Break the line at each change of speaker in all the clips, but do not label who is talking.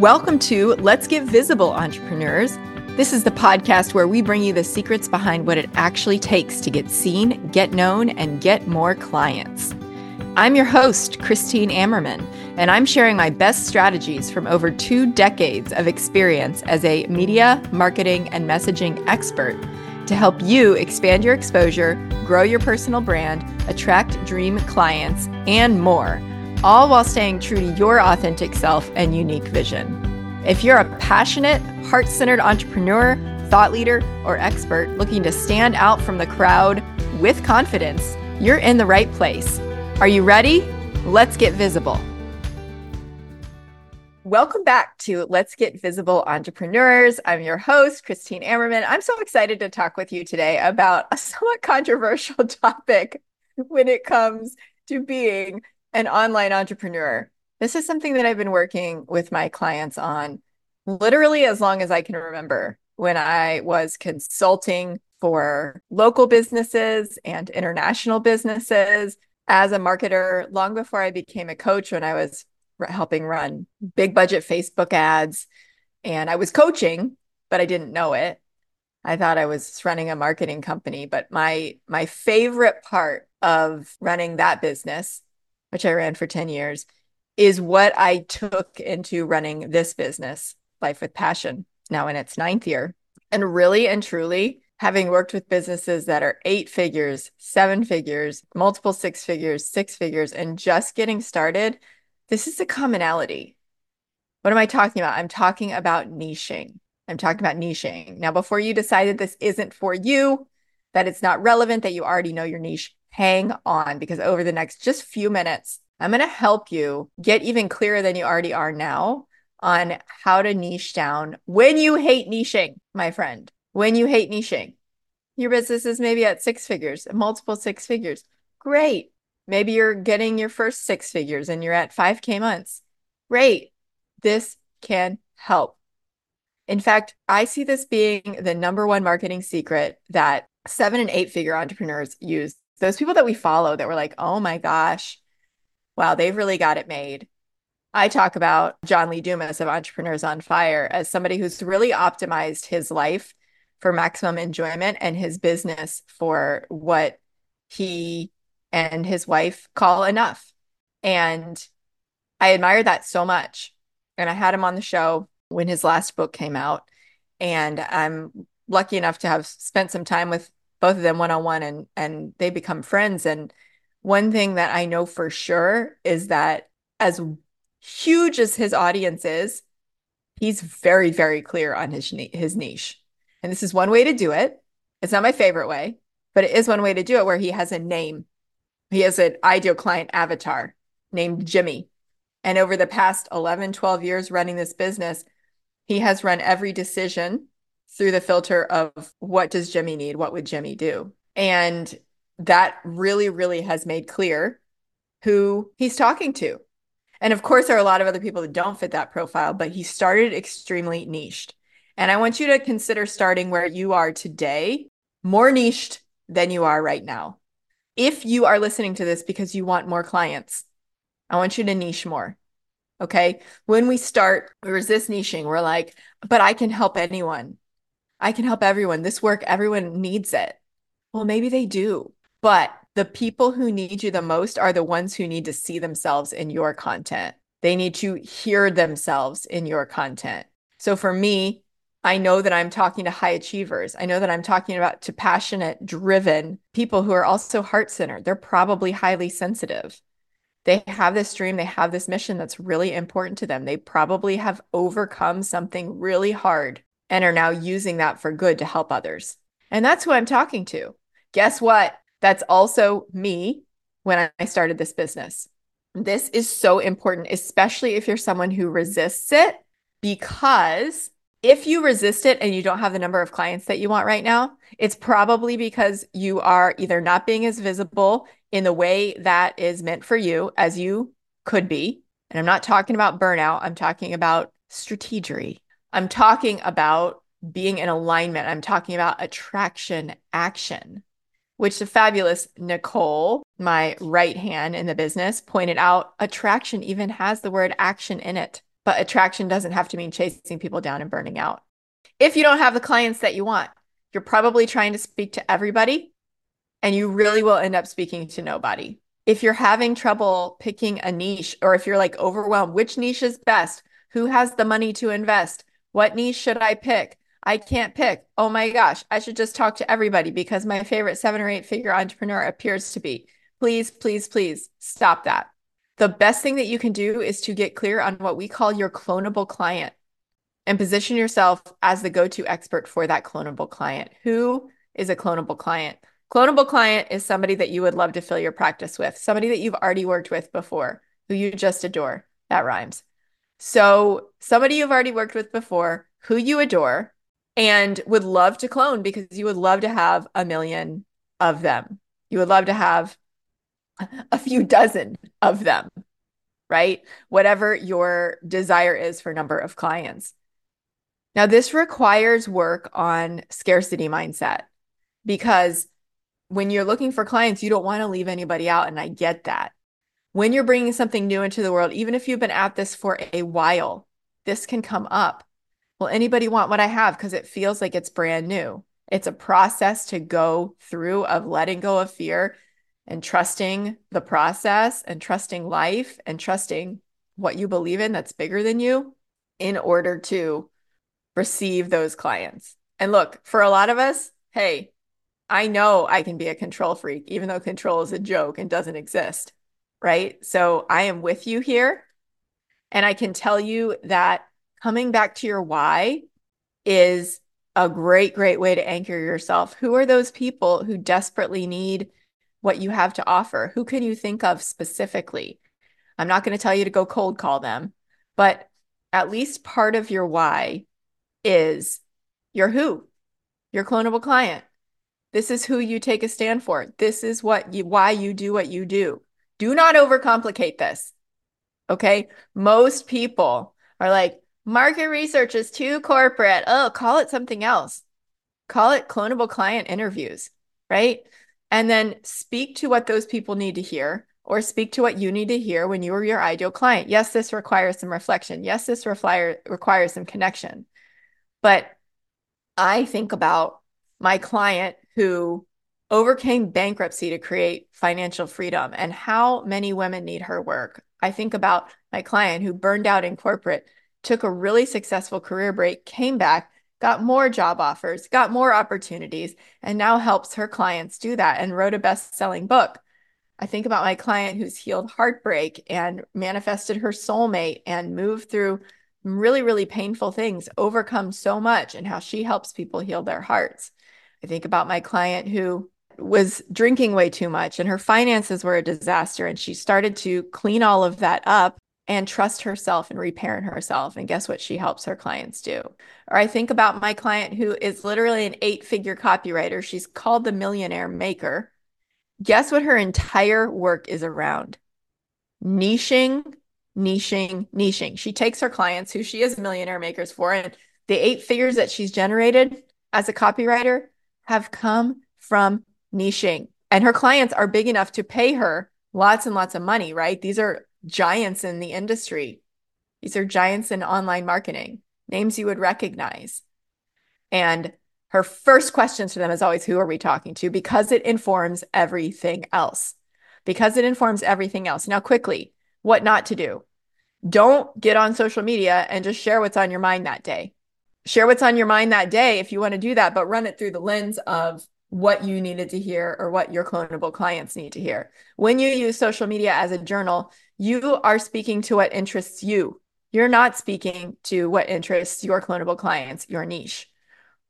Welcome to Let's Get Visible Entrepreneurs. This is the podcast where we bring you the secrets behind what it actually takes to get seen, get known, and get more clients. I'm your host, Christine Ammerman, and I'm sharing my best strategies from over two decades of experience as a media, marketing, and messaging expert to help you expand your exposure, grow your personal brand, attract dream clients, and more all while staying true to your authentic self and unique vision. If you're a passionate, heart centered entrepreneur, thought leader, or expert looking to stand out from the crowd with confidence, you're in the right place. Are you ready? Let's get visible. Welcome back to Let's Get Visible Entrepreneurs. I'm your host, Christine Ammerman. I'm so excited to talk with you today about a somewhat controversial topic when it comes to being an online entrepreneur. This is something that I've been working with my clients on literally as long as I can remember when I was consulting for local businesses and international businesses as a marketer long before I became a coach when I was helping run big budget Facebook ads and I was coaching but I didn't know it. I thought I was running a marketing company, but my my favorite part of running that business which I ran for 10 years, is what I took into running this business, Life with Passion, now in its ninth year. And really and truly, having worked with businesses that are eight figures, seven figures, multiple six figures, six figures, and just getting started, this is a commonality. What am I talking about? I'm talking about niching. I'm talking about niching. Now, before you decide that this isn't for you, that it's not relevant, that you already know your niche, hang on because over the next just few minutes, I'm going to help you get even clearer than you already are now on how to niche down when you hate niching, my friend. When you hate niching, your business is maybe at six figures, multiple six figures. Great. Maybe you're getting your first six figures and you're at 5K months. Great. This can help. In fact, I see this being the number one marketing secret that seven and eight figure entrepreneurs use those people that we follow that were like, oh my gosh, wow, they've really got it made. I talk about John Lee Dumas of Entrepreneurs on Fire as somebody who's really optimized his life for maximum enjoyment and his business for what he and his wife call enough. And I admire that so much. And I had him on the show when his last book came out. And I'm lucky enough to have spent some time with both of them one on one and and they become friends. And one thing that I know for sure is that as huge as his audience is he's very very clear on his his niche. And this is one way to do it. It's not my favorite way but it is one way to do it where he has a name. He has an ideal client avatar named Jimmy. And over the past 11 12 years running this business he has run every decision through the filter of what does Jimmy need? What would Jimmy do? And that really, really has made clear who he's talking to. And of course, there are a lot of other people that don't fit that profile, but he started extremely niched. And I want you to consider starting where you are today, more niched than you are right now. If you are listening to this because you want more clients, I want you to niche more. Okay. When we start, we resist niching. We're like, but I can help anyone. I can help everyone. This work, everyone needs it. Well, maybe they do. But the people who need you the most are the ones who need to see themselves in your content. They need to hear themselves in your content. So for me, I know that I'm talking to high achievers. I know that I'm talking about to passionate, driven people who are also heart centered. They're probably highly sensitive. They have this dream, they have this mission that's really important to them. They probably have overcome something really hard and are now using that for good to help others. And that's who I'm talking to. Guess what? That's also me when I started this business. This is so important, especially if you're someone who resists it, because if you resist it and you don't have the number of clients that you want right now, it's probably because you are either not being as visible in the way that is meant for you as you could be. And I'm not talking about burnout, I'm talking about strategery. I'm talking about being in alignment. I'm talking about attraction action, which the fabulous Nicole, my right hand in the business, pointed out attraction even has the word action in it. but attraction doesn't have to mean chasing people down and burning out. If you don't have the clients that you want, you're probably trying to speak to everybody and you really will end up speaking to nobody. If you're having trouble picking a niche or if you're like overwhelmed, which niche is best? Who has the money to invest? What niche should I pick? I can't pick. Oh my gosh, I should just talk to everybody because my favorite seven or eight figure entrepreneur appears to be. Please, please, please stop that. The best thing that you can do is to get clear on what we call your clonable client and position yourself as the go to expert for that clonable client. Who is a clonable client? Clonable client is somebody that you would love to fill your practice with, somebody that you've already worked with before, who you just adore. That rhymes. So, somebody you've already worked with before, who you adore, and would love to clone because you would love to have a million of them. You would love to have a few dozen of them, right? Whatever your desire is for number of clients. Now, this requires work on scarcity mindset because when you're looking for clients, you don't want to leave anybody out. And I get that. When you're bringing something new into the world, even if you've been at this for a while, this can come up. Will anybody want what I have? Because it feels like it's brand new. It's a process to go through of letting go of fear and trusting the process and trusting life and trusting what you believe in that's bigger than you in order to receive those clients. And look, for a lot of us, hey, I know I can be a control freak, even though control is a joke and doesn't exist. Right. So I am with you here. And I can tell you that coming back to your why is a great, great way to anchor yourself. Who are those people who desperately need what you have to offer? Who can you think of specifically? I'm not going to tell you to go cold call them, but at least part of your why is your who, your clonable client. This is who you take a stand for. This is what you why you do what you do. Do not overcomplicate this. Okay? Most people are like market research is too corporate. Oh, call it something else. Call it clonable client interviews, right? And then speak to what those people need to hear or speak to what you need to hear when you are your ideal client. Yes, this requires some reflection. Yes, this require, requires some connection. But I think about my client who overcame bankruptcy to create financial freedom and how many women need her work. I think about my client who burned out in corporate, took a really successful career break, came back, got more job offers, got more opportunities, and now helps her clients do that and wrote a best selling book. I think about my client who's healed heartbreak and manifested her soulmate and moved through really, really painful things, overcome so much, and how she helps people heal their hearts. I think about my client who was drinking way too much and her finances were a disaster. And she started to clean all of that up and trust herself and reparent herself. And guess what she helps her clients do? Or I think about my client who is literally an eight figure copywriter. She's called the millionaire maker. Guess what her entire work is around? Niching niching, niching. She takes her clients who she is a millionaire makers for, and the eight figures that she's generated as a copywriter have come from niching. And her clients are big enough to pay her lots and lots of money, right? These are giants in the industry. These are giants in online marketing, names you would recognize. And her first questions to them is always, Who are we talking to? Because it informs everything else. Because it informs everything else. Now, quickly, what not to do. Don't get on social media and just share what's on your mind that day. Share what's on your mind that day if you want to do that, but run it through the lens of what you needed to hear or what your clonable clients need to hear. When you use social media as a journal, you are speaking to what interests you. You're not speaking to what interests your clonable clients, your niche.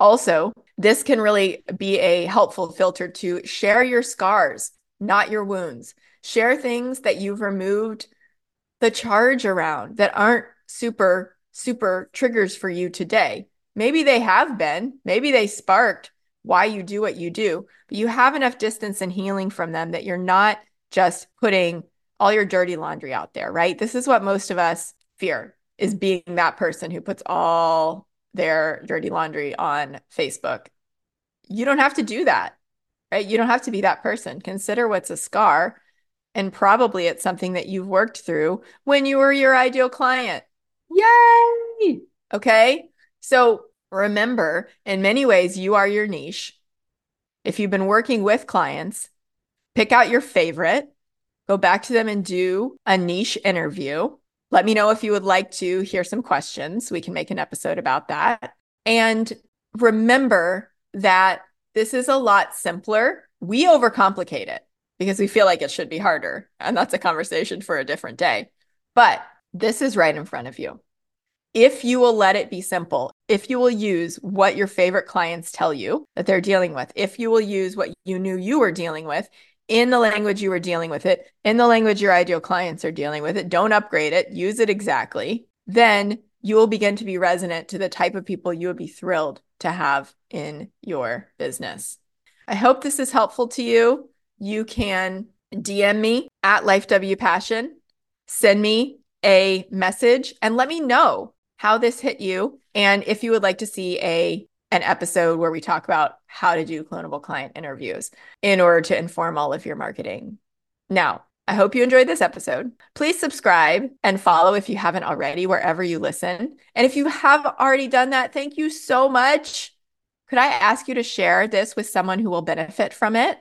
Also, this can really be a helpful filter to share your scars, not your wounds. Share things that you've removed the charge around that aren't super, super triggers for you today. Maybe they have been, maybe they sparked why you do what you do, but you have enough distance and healing from them that you're not just putting all your dirty laundry out there, right? This is what most of us fear is being that person who puts all their dirty laundry on Facebook. You don't have to do that, right? You don't have to be that person. Consider what's a scar and probably it's something that you've worked through when you were your ideal client. Yay! Okay. So remember, in many ways, you are your niche. If you've been working with clients, pick out your favorite, go back to them and do a niche interview. Let me know if you would like to hear some questions. We can make an episode about that. And remember that this is a lot simpler. We overcomplicate it because we feel like it should be harder. And that's a conversation for a different day. But this is right in front of you. If you will let it be simple, if you will use what your favorite clients tell you that they're dealing with, if you will use what you knew you were dealing with in the language you were dealing with it, in the language your ideal clients are dealing with it, don't upgrade it, use it exactly, then you will begin to be resonant to the type of people you would be thrilled to have in your business. I hope this is helpful to you. You can DM me at LifeWPassion, send me a message, and let me know how this hit you and if you would like to see a an episode where we talk about how to do clonable client interviews in order to inform all of your marketing. Now, I hope you enjoyed this episode. Please subscribe and follow if you haven't already, wherever you listen. And if you have already done that, thank you so much. Could I ask you to share this with someone who will benefit from it?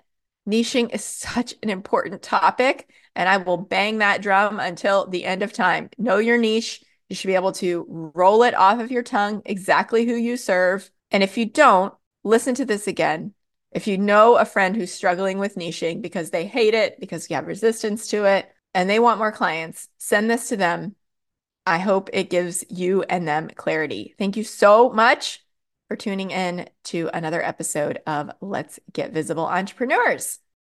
Niching is such an important topic, and I will bang that drum until the end of time. Know your niche. You should be able to roll it off of your tongue exactly who you serve and if you don't, listen to this again. If you know a friend who's struggling with niching because they hate it, because you have resistance to it, and they want more clients, send this to them. I hope it gives you and them clarity. Thank you so much for tuning in to another episode of Let's Get Visible Entrepreneurs.